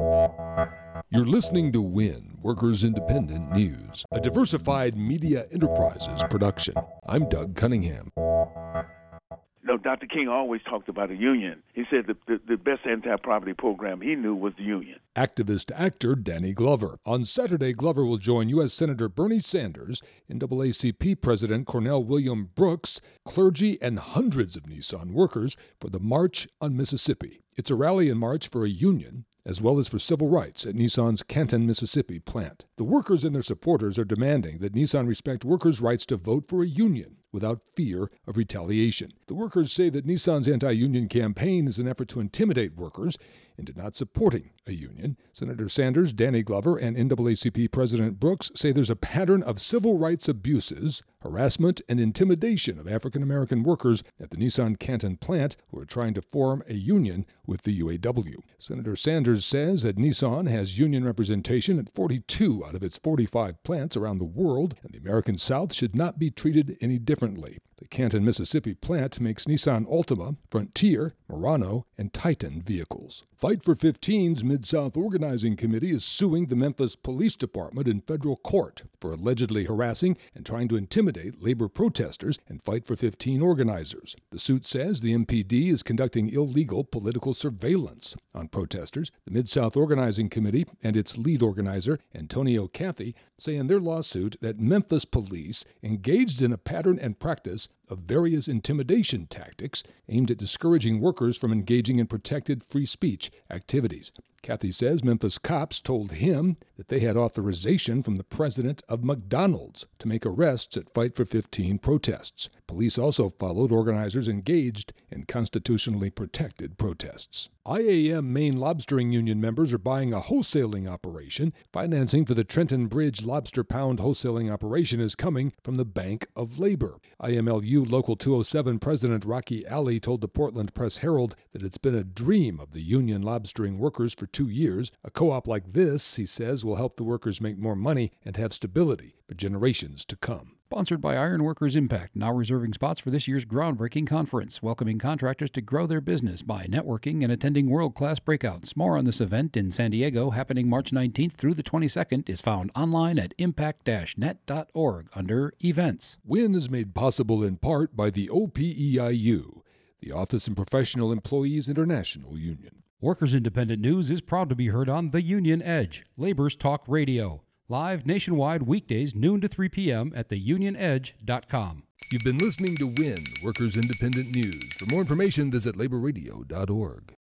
You're listening to WIN, Workers Independent News, a diversified media enterprises production. I'm Doug Cunningham. No, Dr. King always talked about a union. He said the, the, the best anti poverty program he knew was the union. Activist actor Danny Glover. On Saturday, Glover will join U.S. Senator Bernie Sanders, NAACP President Cornell William Brooks, clergy, and hundreds of Nissan workers for the March on Mississippi. It's a rally and march for a union as well as for civil rights at Nissan's Canton, Mississippi plant. The workers and their supporters are demanding that Nissan respect workers' rights to vote for a union without fear of retaliation. The workers say that Nissan's anti union campaign is an effort to intimidate workers into not supporting a union. Senator Sanders, Danny Glover, and NAACP President Brooks say there's a pattern of civil rights abuses, harassment, and intimidation of African American workers at the Nissan Canton plant who are trying to form a union with the UAW. Senator Sanders says that Nissan has union representation at 42 out of its 45 plants around the world, and the American South should not be treated any differently differently. The Canton, Mississippi plant makes Nissan Altima, Frontier, Murano, and Titan vehicles. Fight for 15's Mid South Organizing Committee is suing the Memphis Police Department in federal court for allegedly harassing and trying to intimidate labor protesters and Fight for 15 organizers. The suit says the MPD is conducting illegal political surveillance on protesters. The Mid South Organizing Committee and its lead organizer, Antonio Cathy, say in their lawsuit that Memphis police engaged in a pattern and practice of various intimidation tactics aimed at discouraging workers from engaging in protected free speech activities. Cathy says Memphis cops told him that they had authorization from the president of McDonald's to make arrests at Fight for 15 protests. Police also followed organizers engaged in constitutionally protected protests. IAM Maine Lobstering Union members are buying a wholesaling operation. Financing for the Trenton Bridge Lobster Pound wholesaling operation is coming from the Bank of Labor. IMLU Local 207 President Rocky Alley told the Portland Press Herald that it's been a dream of the union lobstering workers for two years. A co op like this, he says, will help the workers make more money and have stability for generations to come. Sponsored by Ironworkers Impact, now reserving spots for this year's groundbreaking conference, welcoming contractors to grow their business by networking and attending world class breakouts. More on this event in San Diego, happening March 19th through the 22nd, is found online at impact net.org under Events. WIN is made possible in part by the OPEIU, the Office and Professional Employees International Union. Workers Independent News is proud to be heard on The Union Edge, Labor's Talk Radio. Live nationwide weekdays, noon to 3 p.m. at theunionedge.com. You've been listening to WIN, Workers Independent News. For more information, visit laborradio.org.